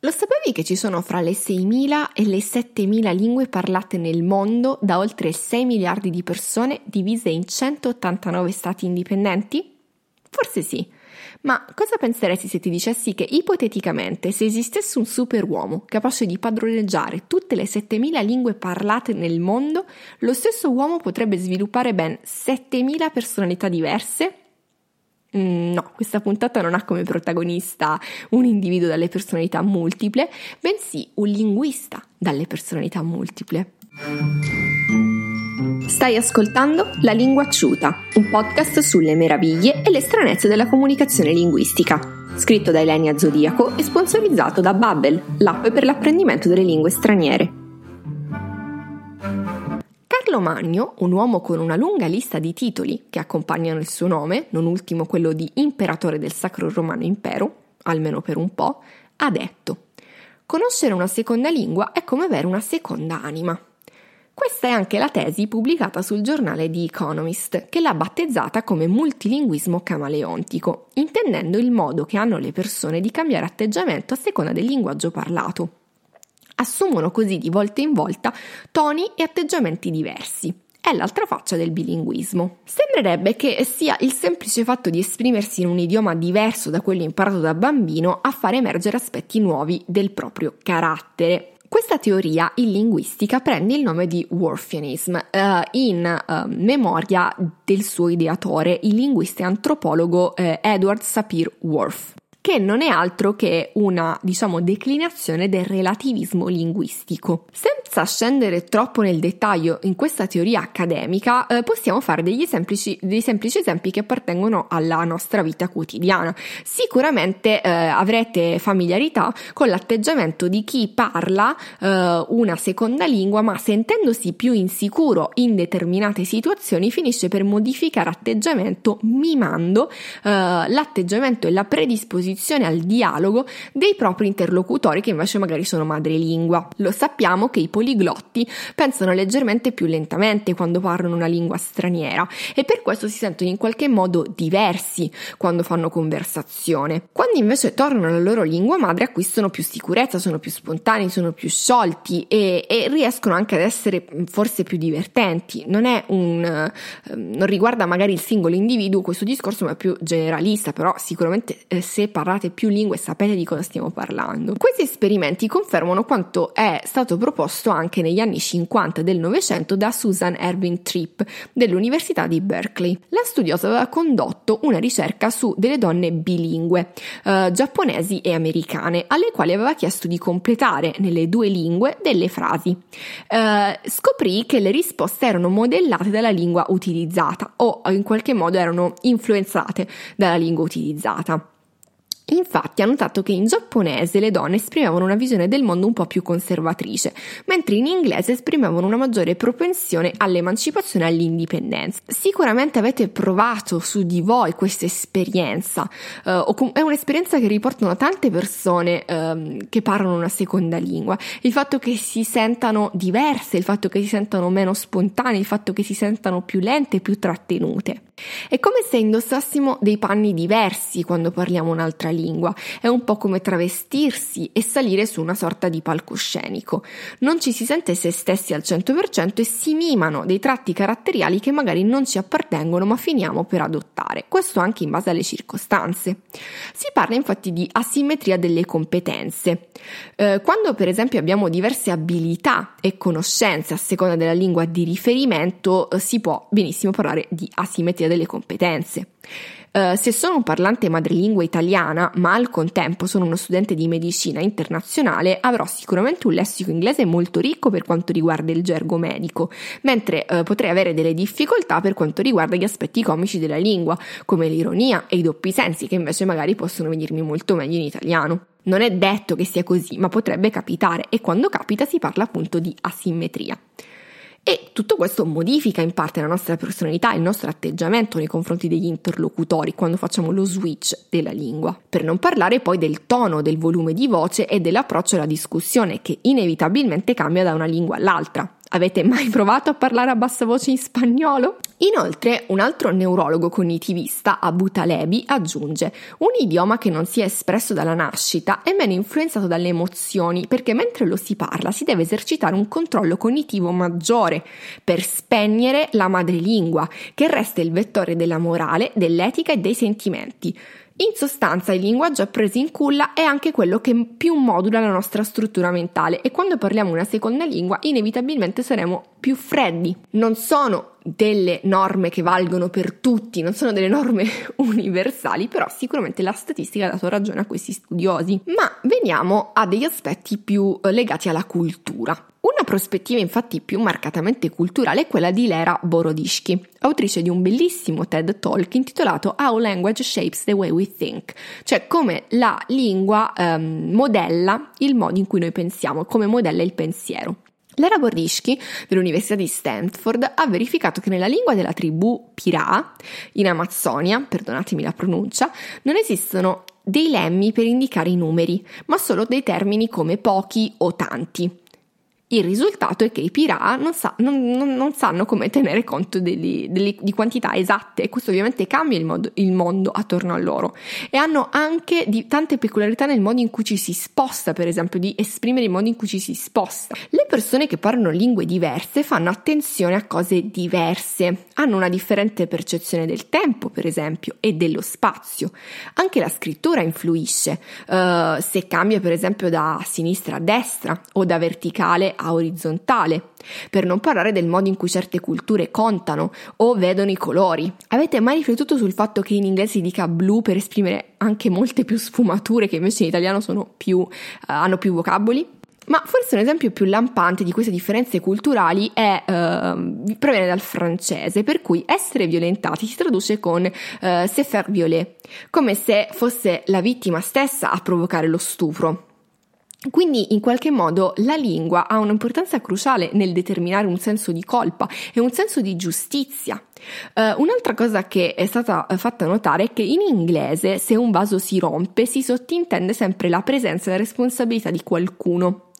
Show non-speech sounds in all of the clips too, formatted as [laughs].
Lo sapevi che ci sono fra le 6.000 e le 7.000 lingue parlate nel mondo da oltre 6 miliardi di persone divise in 189 stati indipendenti? Forse sì. Ma cosa penseresti se ti dicessi che ipoteticamente se esistesse un superuomo capace di padroneggiare tutte le 7000 lingue parlate nel mondo, lo stesso uomo potrebbe sviluppare ben 7000 personalità diverse? Mm, no, questa puntata non ha come protagonista un individuo dalle personalità multiple, bensì un linguista dalle personalità multiple. Stai ascoltando La Lingua Acciuta, un podcast sulle meraviglie e le stranezze della comunicazione linguistica, scritto da Elenia Zodiaco e sponsorizzato da Babbel, l'app per l'apprendimento delle lingue straniere. Carlo Magno, un uomo con una lunga lista di titoli che accompagnano il suo nome, non ultimo quello di imperatore del Sacro Romano Impero, almeno per un po', ha detto Conoscere una seconda lingua è come avere una seconda anima. Questa è anche la tesi pubblicata sul giornale The Economist, che l'ha battezzata come multilinguismo camaleontico, intendendo il modo che hanno le persone di cambiare atteggiamento a seconda del linguaggio parlato. Assumono così di volta in volta toni e atteggiamenti diversi. È l'altra faccia del bilinguismo. Sembrerebbe che sia il semplice fatto di esprimersi in un idioma diverso da quello imparato da bambino a far emergere aspetti nuovi del proprio carattere. Questa teoria in linguistica prende il nome di Worfianism eh, in eh, memoria del suo ideatore, il linguista e antropologo eh, Edward Sapir Worf che non è altro che una, diciamo, declinazione del relativismo linguistico. Senza scendere troppo nel dettaglio in questa teoria accademica, eh, possiamo fare degli semplici, dei semplici esempi che appartengono alla nostra vita quotidiana. Sicuramente eh, avrete familiarità con l'atteggiamento di chi parla eh, una seconda lingua, ma sentendosi più insicuro in determinate situazioni, finisce per modificare atteggiamento mimando eh, l'atteggiamento e la predisposizione disposizione al dialogo dei propri interlocutori che invece magari sono madrelingua. Lo sappiamo che i poliglotti pensano leggermente più lentamente quando parlano una lingua straniera e per questo si sentono in qualche modo diversi quando fanno conversazione. Quando invece tornano alla loro lingua madre acquistano più sicurezza, sono più spontanei, sono più sciolti e, e riescono anche ad essere forse più divertenti. Non è un eh, non riguarda magari il singolo individuo questo discorso, ma è più generalista, però sicuramente eh, se parla parlate più lingue sapete di cosa stiamo parlando. Questi esperimenti confermano quanto è stato proposto anche negli anni 50 del Novecento da Susan Erwin Tripp dell'Università di Berkeley. La studiosa aveva condotto una ricerca su delle donne bilingue, eh, giapponesi e americane, alle quali aveva chiesto di completare nelle due lingue delle frasi. Eh, scoprì che le risposte erano modellate dalla lingua utilizzata o in qualche modo erano influenzate dalla lingua utilizzata. Infatti ha notato che in giapponese le donne esprimevano una visione del mondo un po' più conservatrice, mentre in inglese esprimevano una maggiore propensione all'emancipazione e all'indipendenza. Sicuramente avete provato su di voi questa esperienza, uh, è un'esperienza che riportano tante persone uh, che parlano una seconda lingua, il fatto che si sentano diverse, il fatto che si sentano meno spontanee, il fatto che si sentano più lente, più trattenute. È come se indossassimo dei panni diversi quando parliamo un'altra lingua, è un po' come travestirsi e salire su una sorta di palcoscenico. Non ci si sente se stessi al 100% e si mimano dei tratti caratteriali che magari non ci appartengono ma finiamo per adottare, questo anche in base alle circostanze. Si parla infatti di asimmetria delle competenze. Eh, quando per esempio abbiamo diverse abilità e conoscenze a seconda della lingua di riferimento, eh, si può benissimo parlare di asimmetria delle competenze. Uh, se sono un parlante madrelingua italiana, ma al contempo sono uno studente di medicina internazionale, avrò sicuramente un lessico inglese molto ricco per quanto riguarda il gergo medico, mentre uh, potrei avere delle difficoltà per quanto riguarda gli aspetti comici della lingua, come l'ironia e i doppi sensi, che invece magari possono venirmi molto meglio in italiano. Non è detto che sia così, ma potrebbe capitare e quando capita si parla appunto di asimmetria. E tutto questo modifica in parte la nostra personalità, il nostro atteggiamento nei confronti degli interlocutori quando facciamo lo switch della lingua. Per non parlare poi del tono, del volume di voce e dell'approccio alla discussione che inevitabilmente cambia da una lingua all'altra. Avete mai provato a parlare a bassa voce in spagnolo? Inoltre, un altro neurologo cognitivista, Abu Talebi, aggiunge: Un idioma che non sia espresso dalla nascita è meno influenzato dalle emozioni perché mentre lo si parla si deve esercitare un controllo cognitivo maggiore per spegnere la madrelingua, che resta il vettore della morale, dell'etica e dei sentimenti. In sostanza il linguaggio appreso in culla è anche quello che più modula la nostra struttura mentale e quando parliamo una seconda lingua inevitabilmente saremo più freddi. Non sono delle norme che valgono per tutti, non sono delle norme [laughs] universali, però sicuramente la statistica ha dato ragione a questi studiosi. Ma veniamo a degli aspetti più eh, legati alla cultura. Una prospettiva infatti più marcatamente culturale è quella di Lera Borodischi, autrice di un bellissimo TED Talk intitolato How Language Shapes the Way We Think, cioè come la lingua ehm, modella il modo in cui noi pensiamo, come modella il pensiero. Lera Borodischi dell'Università di Stanford ha verificato che nella lingua della tribù Pirà, in Amazzonia, perdonatemi la pronuncia, non esistono dei lemmi per indicare i numeri, ma solo dei termini come pochi o tanti. Il risultato è che i Pirà non, sa, non, non, non sanno come tenere conto degli, degli, di quantità esatte e questo ovviamente cambia il, modo, il mondo attorno a loro e hanno anche di, tante peculiarità nel modo in cui ci si sposta, per esempio, di esprimere il modo in cui ci si sposta. Le persone che parlano lingue diverse fanno attenzione a cose diverse, hanno una differente percezione del tempo, per esempio, e dello spazio. Anche la scrittura influisce, uh, se cambia per esempio da sinistra a destra o da verticale a orizzontale, per non parlare del modo in cui certe culture contano o vedono i colori. Avete mai riflettuto sul fatto che in inglese si dica blu per esprimere anche molte più sfumature che invece in italiano più, uh, hanno più vocaboli? Ma forse un esempio più lampante di queste differenze culturali è, uh, proviene dal francese, per cui essere violentati si traduce con uh, se faire violer, come se fosse la vittima stessa a provocare lo stupro. Quindi in qualche modo la lingua ha un'importanza cruciale nel determinare un senso di colpa e un senso di giustizia. Uh, un'altra cosa che è stata eh, fatta notare è che in inglese se un vaso si rompe si sottintende sempre la presenza e la responsabilità di qualcuno.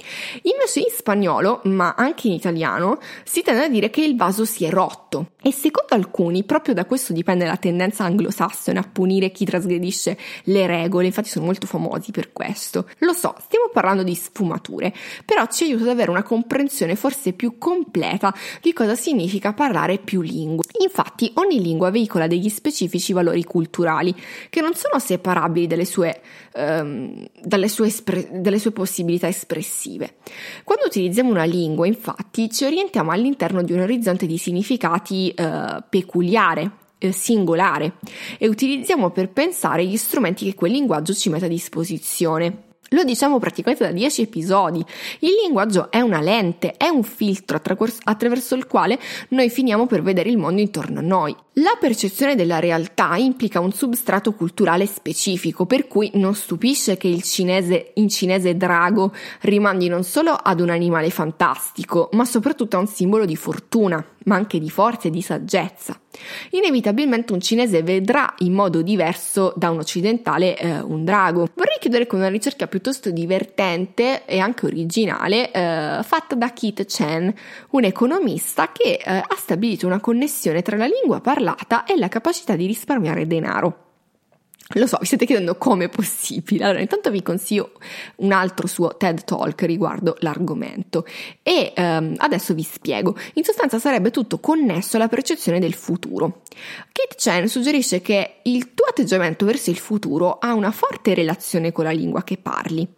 Invece in spagnolo, ma anche in italiano, si tende a dire che il vaso si è rotto e secondo alcuni proprio da questo dipende la tendenza anglosassone a punire chi trasgredisce le regole, infatti sono molto famosi per questo. Lo so, stiamo parlando di sfumature, però ci aiuta ad avere una comprensione forse più completa di cosa significa parlare più lingue. Infatti ogni lingua veicola degli specifici valori culturali che non sono separabili dalle sue, um, dalle sue, espre- dalle sue possibilità espressive espressive. Quando utilizziamo una lingua, infatti, ci orientiamo all'interno di un orizzonte di significati eh, peculiare, eh, singolare e utilizziamo per pensare gli strumenti che quel linguaggio ci mette a disposizione. Lo diciamo praticamente da 10 episodi. Il linguaggio è una lente, è un filtro attraverso il quale noi finiamo per vedere il mondo intorno a noi. La percezione della realtà implica un substrato culturale specifico, per cui non stupisce che il cinese in cinese drago rimandi non solo ad un animale fantastico, ma soprattutto a un simbolo di fortuna, ma anche di forza e di saggezza. Inevitabilmente un cinese vedrà in modo diverso da un occidentale eh, un drago. Vorrei chiudere con una ricerca piuttosto divertente e anche originale eh, fatta da Keith Chen, un economista che eh, ha stabilito una connessione tra la lingua parlata e la capacità di risparmiare denaro. Lo so, vi state chiedendo come è possibile. Allora, intanto vi consiglio un altro suo TED Talk riguardo l'argomento e um, adesso vi spiego. In sostanza sarebbe tutto connesso alla percezione del futuro. Kate Chen suggerisce che il tuo atteggiamento verso il futuro ha una forte relazione con la lingua che parli.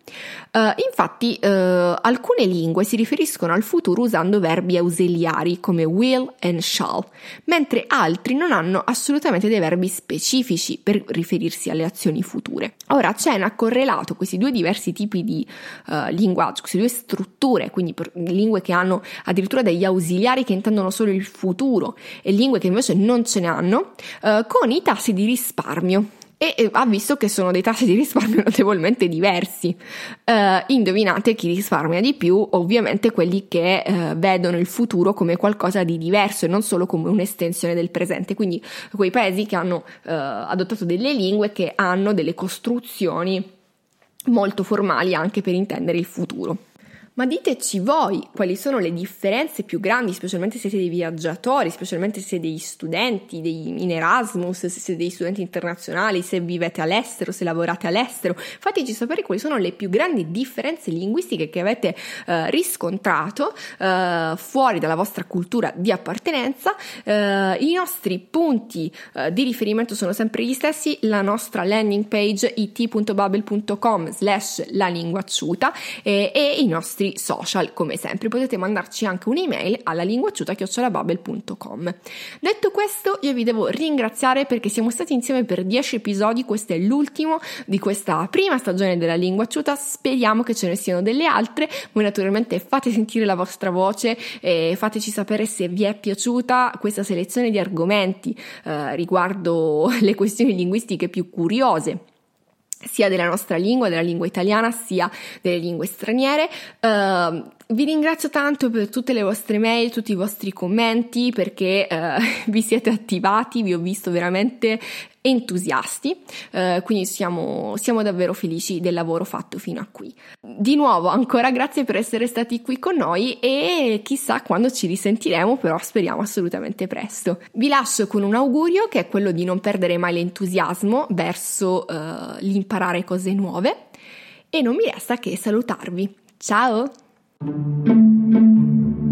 Uh, infatti, uh, alcune lingue si riferiscono al futuro usando verbi ausiliari come will and shall, mentre altri non hanno assolutamente dei verbi specifici per riferirsi alle azioni future. Ora, Chen correlato questi due diversi tipi di uh, linguaggio, queste due strutture, quindi lingue che hanno addirittura degli ausiliari che intendono solo il futuro e lingue che invece non ce ne hanno, con i tassi di risparmio e ha visto che sono dei tassi di risparmio [laughs] notevolmente diversi. Uh, indovinate chi risparmia di più? Ovviamente quelli che uh, vedono il futuro come qualcosa di diverso e non solo come un'estensione del presente, quindi quei paesi che hanno uh, adottato delle lingue che hanno delle costruzioni molto formali anche per intendere il futuro. Ma diteci voi quali sono le differenze più grandi, specialmente se siete dei viaggiatori, specialmente se siete degli studenti dei, in Erasmus, se siete dei studenti internazionali, se vivete all'estero, se lavorate all'estero. Fateci sapere quali sono le più grandi differenze linguistiche che avete eh, riscontrato eh, fuori dalla vostra cultura di appartenenza. Eh, I nostri punti eh, di riferimento sono sempre gli stessi, la nostra landing page it.bubble.com slash la linguacciuta e, e i nostri nostri social, come sempre. Potete mandarci anche un'email alla linguacciuta.com. Detto questo, io vi devo ringraziare perché siamo stati insieme per 10 episodi, questo è l'ultimo di questa prima stagione della linguacciuta, speriamo che ce ne siano delle altre. Voi naturalmente fate sentire la vostra voce e fateci sapere se vi è piaciuta questa selezione di argomenti eh, riguardo [laughs] le questioni linguistiche più curiose sia della nostra lingua, della lingua italiana, sia delle lingue straniere. Uh, vi ringrazio tanto per tutte le vostre mail, tutti i vostri commenti, perché uh, [laughs] vi siete attivati, vi ho visto veramente entusiasti, uh, quindi siamo, siamo davvero felici del lavoro fatto fino a qui. Di nuovo, ancora grazie per essere stati qui con noi e chissà quando ci risentiremo, però speriamo assolutamente presto. Vi lascio con un augurio che è quello di non perdere mai l'entusiasmo verso uh, l'imparare cose nuove e non mi resta che salutarvi. Ciao! thank you